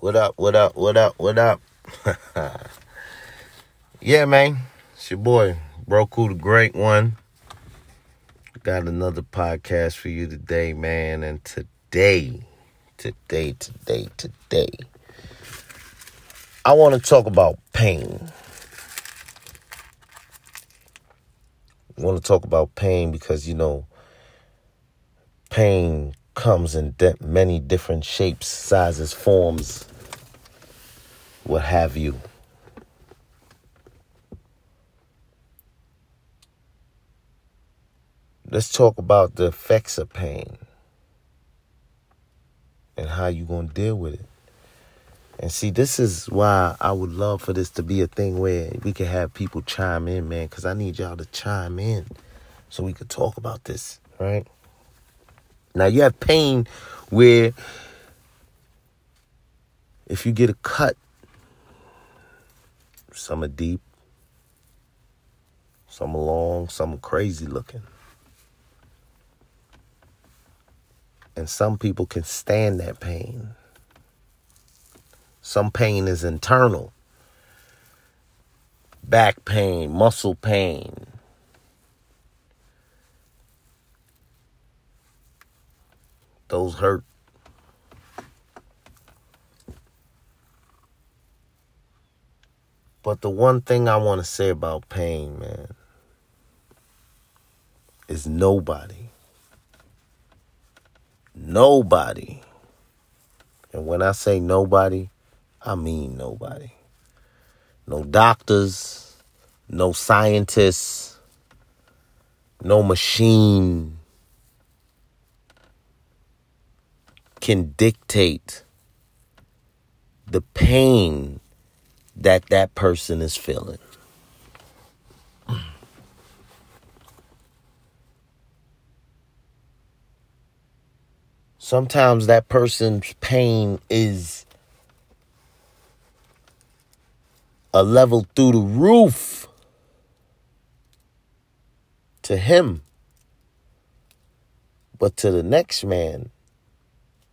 What up? What up? What up? What up? yeah, man. It's your boy, Broku the Great One. Got another podcast for you today, man. And today, today, today, today, I want to talk about pain. I want to talk about pain because, you know, pain comes in de- many different shapes, sizes, forms, what have you. Let's talk about the effects of pain and how you're going to deal with it. And see, this is why I would love for this to be a thing where we can have people chime in, man, because I need y'all to chime in so we could talk about this, right? Now, you have pain where if you get a cut, some are deep, some are long, some are crazy looking. And some people can stand that pain. Some pain is internal. Back pain, muscle pain. Those hurt. But the one thing I want to say about pain, man, is nobody, nobody, and when I say nobody, I mean nobody. No doctors, no scientists, no machine can dictate the pain that that person is feeling. Sometimes that person's pain is a level through the roof to him. But to the next man,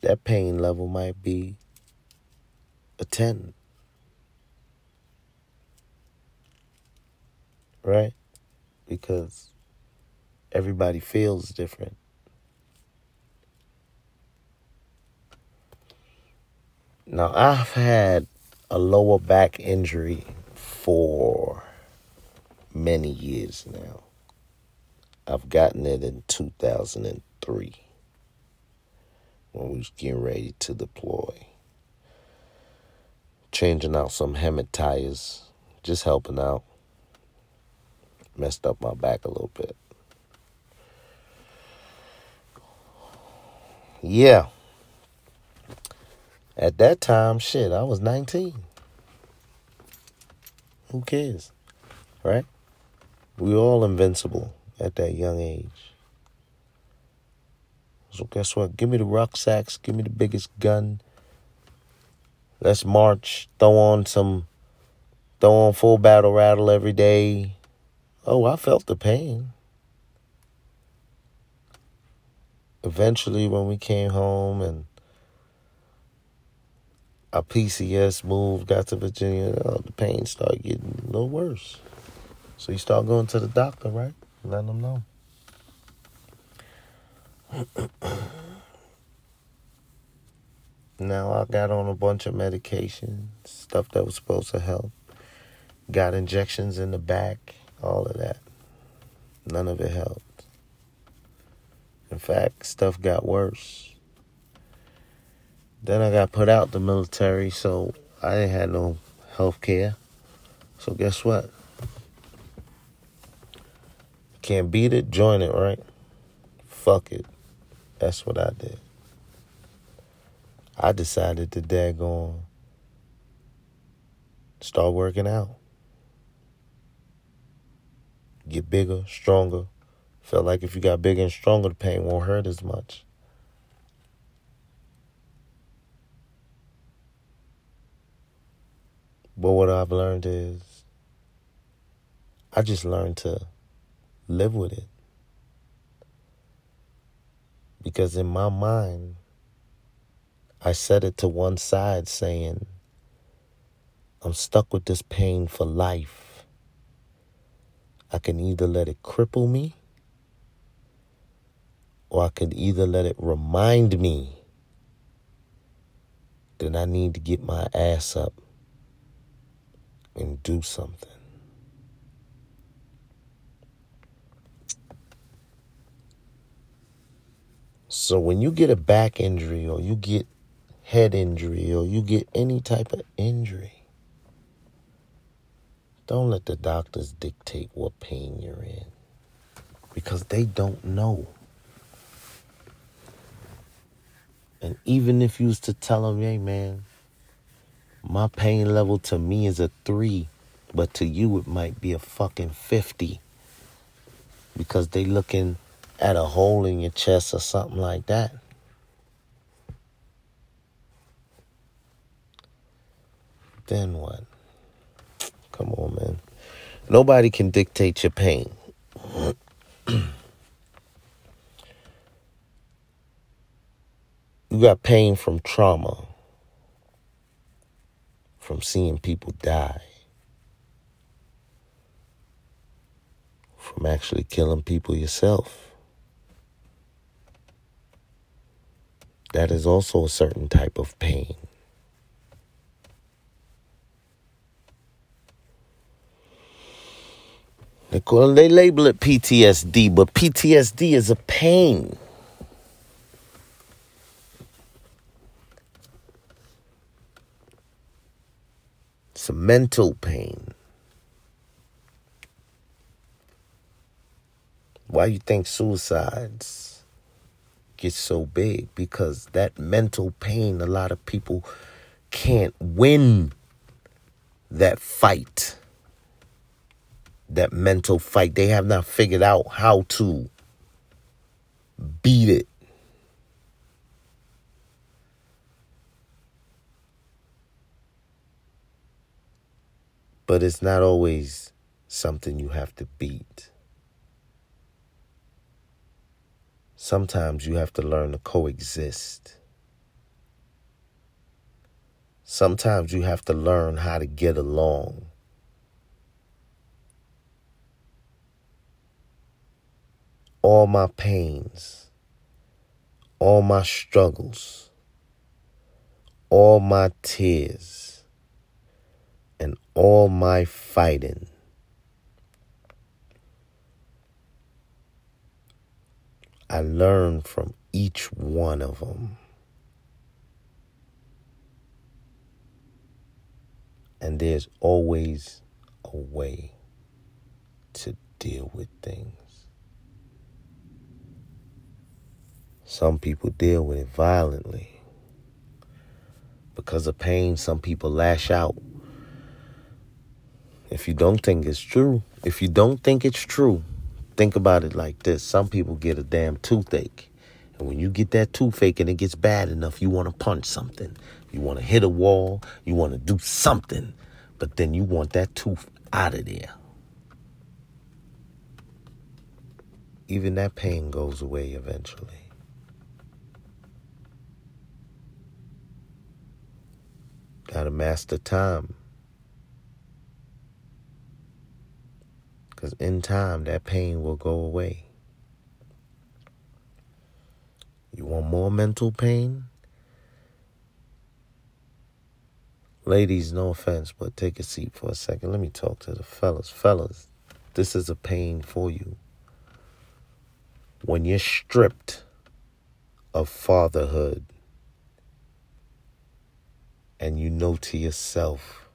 that pain level might be a 10. Right? Because everybody feels different. Now, I've had a lower back injury for many years now. I've gotten it in 2003 when we was getting ready to deploy. Changing out some HEMTT tires, just helping out. Messed up my back a little bit. Yeah. At that time, shit, I was 19. Who cares? Right? We all invincible at that young age. So guess what? Give me the rucksacks, give me the biggest gun. Let's march, throw on some throw on full battle rattle every day. Oh, I felt the pain. Eventually when we came home and our PCS moved, got to Virginia, oh, the pain started getting a little worse. So you start going to the doctor, right? Letting them know. now I got on a bunch of medication, stuff that was supposed to help. Got injections in the back, all of that. None of it helped. In fact, stuff got worse. Then I got put out the military, so I didn't have no health care. So guess what? Can't beat it, join it, right? Fuck it. That's what I did. I decided to daggone start working out. Get bigger, stronger. Felt like if you got bigger and stronger, the pain won't hurt as much. But what I've learned is I just learned to live with it. Because in my mind, I set it to one side saying, I'm stuck with this pain for life. I can either let it cripple me or I could either let it remind me that I need to get my ass up and do something. So when you get a back injury or you get head injury or you get any type of injury, don't let the doctors dictate what pain you're in because they don't know. And even if you was to tell them, hey man, my pain level to me is a three, but to you it might be a fucking 50 because they looking at a hole in your chest or something like that. Then what? Come on, man. Nobody can dictate your pain. you got pain from trauma, from seeing people die, from actually killing people yourself. That is also a certain type of pain. They call they label it PTSD, but PTSD is a pain. It's a mental pain. Why you think suicides get so big because that mental pain, a lot of people can't win that fight, that mental fight. They have not figured out how to beat it. But it's not always something you have to beat. Sometimes you have to learn to coexist. Sometimes you have to learn how to get along. All my pains, all my struggles, all my tears, and all my fighting I learn from each one of them. And there's always a way to deal with things. Some people deal with it violently. Because of pain, some people lash out. If you don't think it's true, if you don't think it's true, Think about it like this some people get a damn toothache. And when you get that toothache and it gets bad enough, you want to punch something. You want to hit a wall. You want to do something. But then you want that tooth out of there. Even that pain goes away eventually. Gotta master time. Because in time, that pain will go away. You want more mental pain? Ladies, no offense, but take a seat for a second. Let me talk to the fellas. Fellas, this is a pain for you. When you're stripped of fatherhood and you know to yourself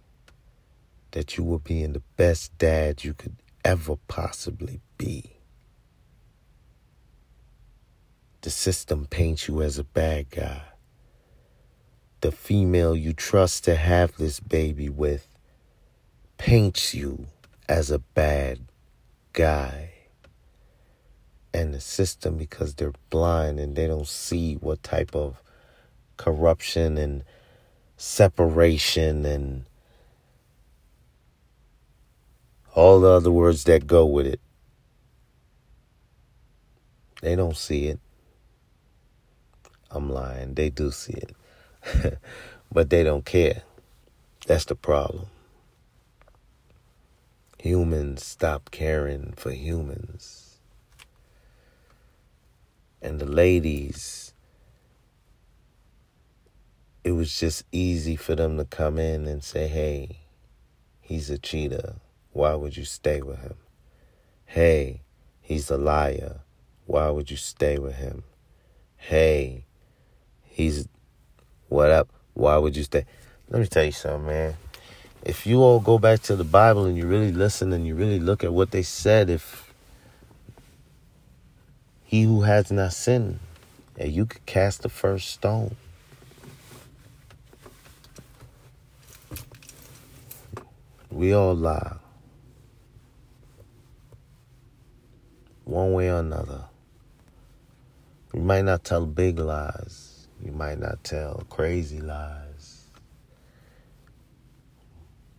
that you were being the best dad you could ever possibly be. The system paints you as a bad guy. The female you trust to have this baby with paints you as a bad guy. And the system, because they're blind and they don't see what type of corruption and separation and all the other words that go with it. They don't see it. I'm lying. They do see it. but they don't care. That's the problem. Humans stop caring for humans. And the ladies, it was just easy for them to come in and say, hey, he's a cheater. Why would you stay with him? Hey, he's a liar. Why would you stay with him? Hey, he's what up? Why would you stay? Let me tell you something, man. If you all go back to the Bible and you really listen and you really look at what they said, if he who has not sinned, and you could cast the first stone. We all lie. One way or another. You might not tell big lies. You might not tell crazy lies.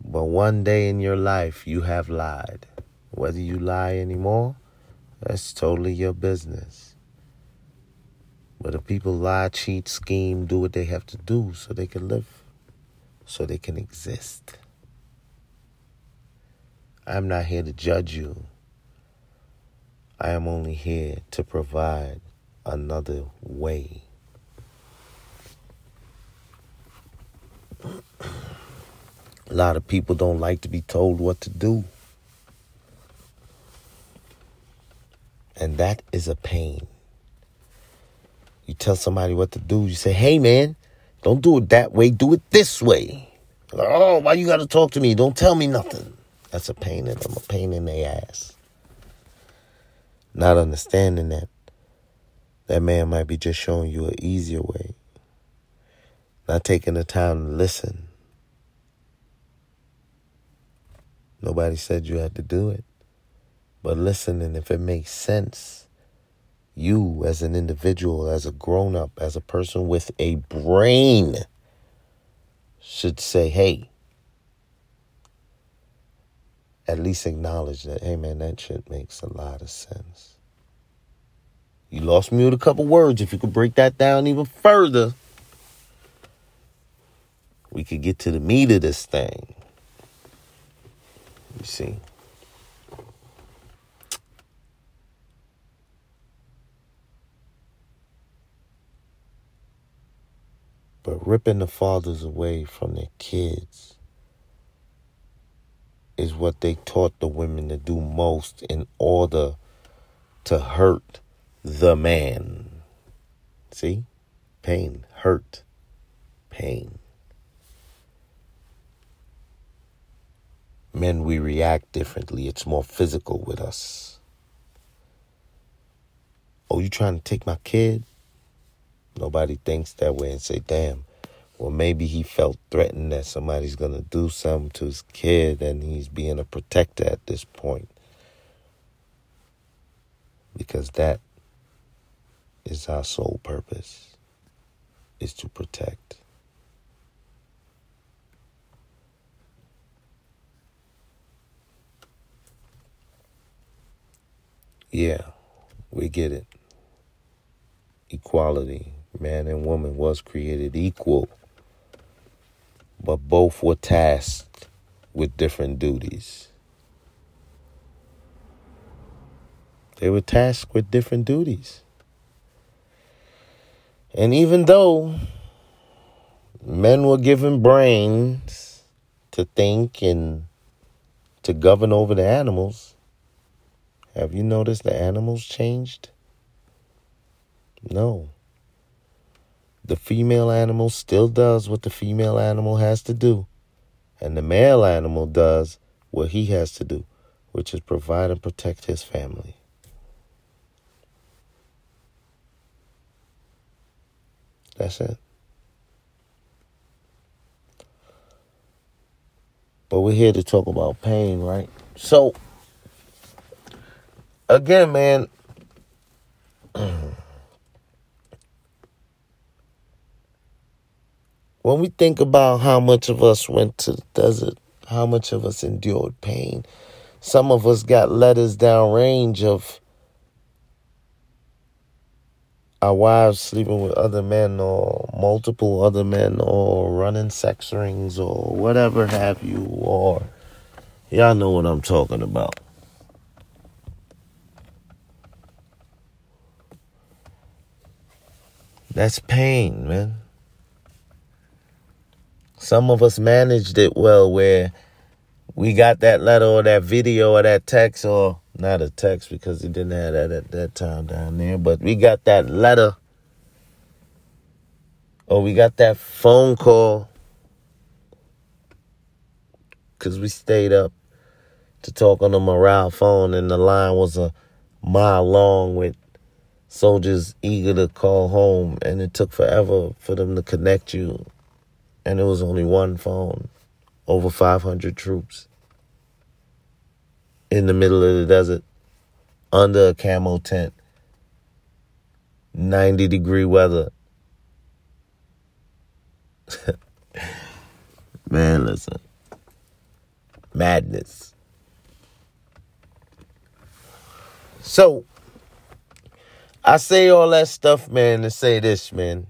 But one day in your life, you have lied. Whether you lie anymore, that's totally your business. But if people lie, cheat, scheme, do what they have to do so they can live, so they can exist. I'm not here to judge you. I am only here to provide another way. A lot of people don't like to be told what to do. And that is a pain. You tell somebody what to do, you say, hey man, don't do it that way, do it this way. oh, why you gotta talk to me? Don't tell me nothing. That's a pain in them, a pain in their ass. Not understanding that that man might be just showing you an easier way. Not taking the time to listen. Nobody said you had to do it. But listening, if it makes sense, you as an individual, as a grown up, as a person with a brain, should say, hey, at least acknowledge that, hey man, that shit makes a lot of sense. You lost me with a couple words. If you could break that down even further, we could get to the meat of this thing. You see? But ripping the fathers away from their kids is what they taught the women to do most in order to hurt the man. See? Pain, hurt, pain. Men, we react differently. It's more physical with us. Oh, you trying to take my kid? Nobody thinks that way and say, damn, well, maybe he felt threatened that somebody's going to do something to his kid and he's being a protector at this point. Because that is our sole purpose is to protect. Yeah, we get it. Equality. Man and woman was created equal, but both were tasked with different duties. They were tasked with different duties. And even though men were given brains to think and to govern over the animals, have you noticed the animals changed? No. The female animal still does what the female animal has to do, and the male animal does what he has to do, which is provide and protect his family. That's it. But we're here to talk about pain, right? So, again, man, when we think about how much of us went to the desert, how much of us endured pain, some of us got letters down range of our wives sleeping with other men or multiple other men or running sex rings or whatever have you or y'all know what I'm talking about. That's pain, man. Some of us managed it well where we got that letter or that video or that text or not a text because he didn't have that at that time down there, but we got that letter or we got that phone call because we stayed up to talk on the morale phone and the line was a mile long with soldiers eager to call home and it took forever for them to connect you and it was only one phone. Over 500 troops. In the middle of the desert. Under a camo tent. 90 degree weather. Man listen. Madness. So I say all that stuff, man, to say this, man.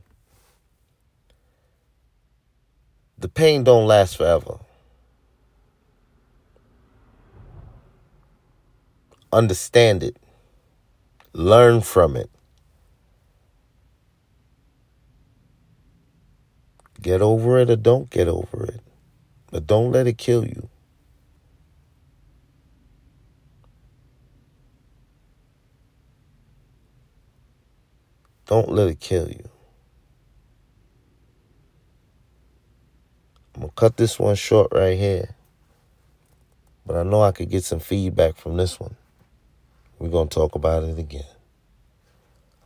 The pain don't last forever. Understand it. Learn from it. Get over it or don't get over it. But don't let it kill you. Don't let it kill you. I'm to cut this one short right here. But I know I could get some feedback from this one. We're to talk about it again.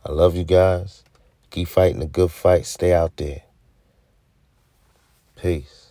I love you guys. Keep fighting a good fight. Stay out there. Peace.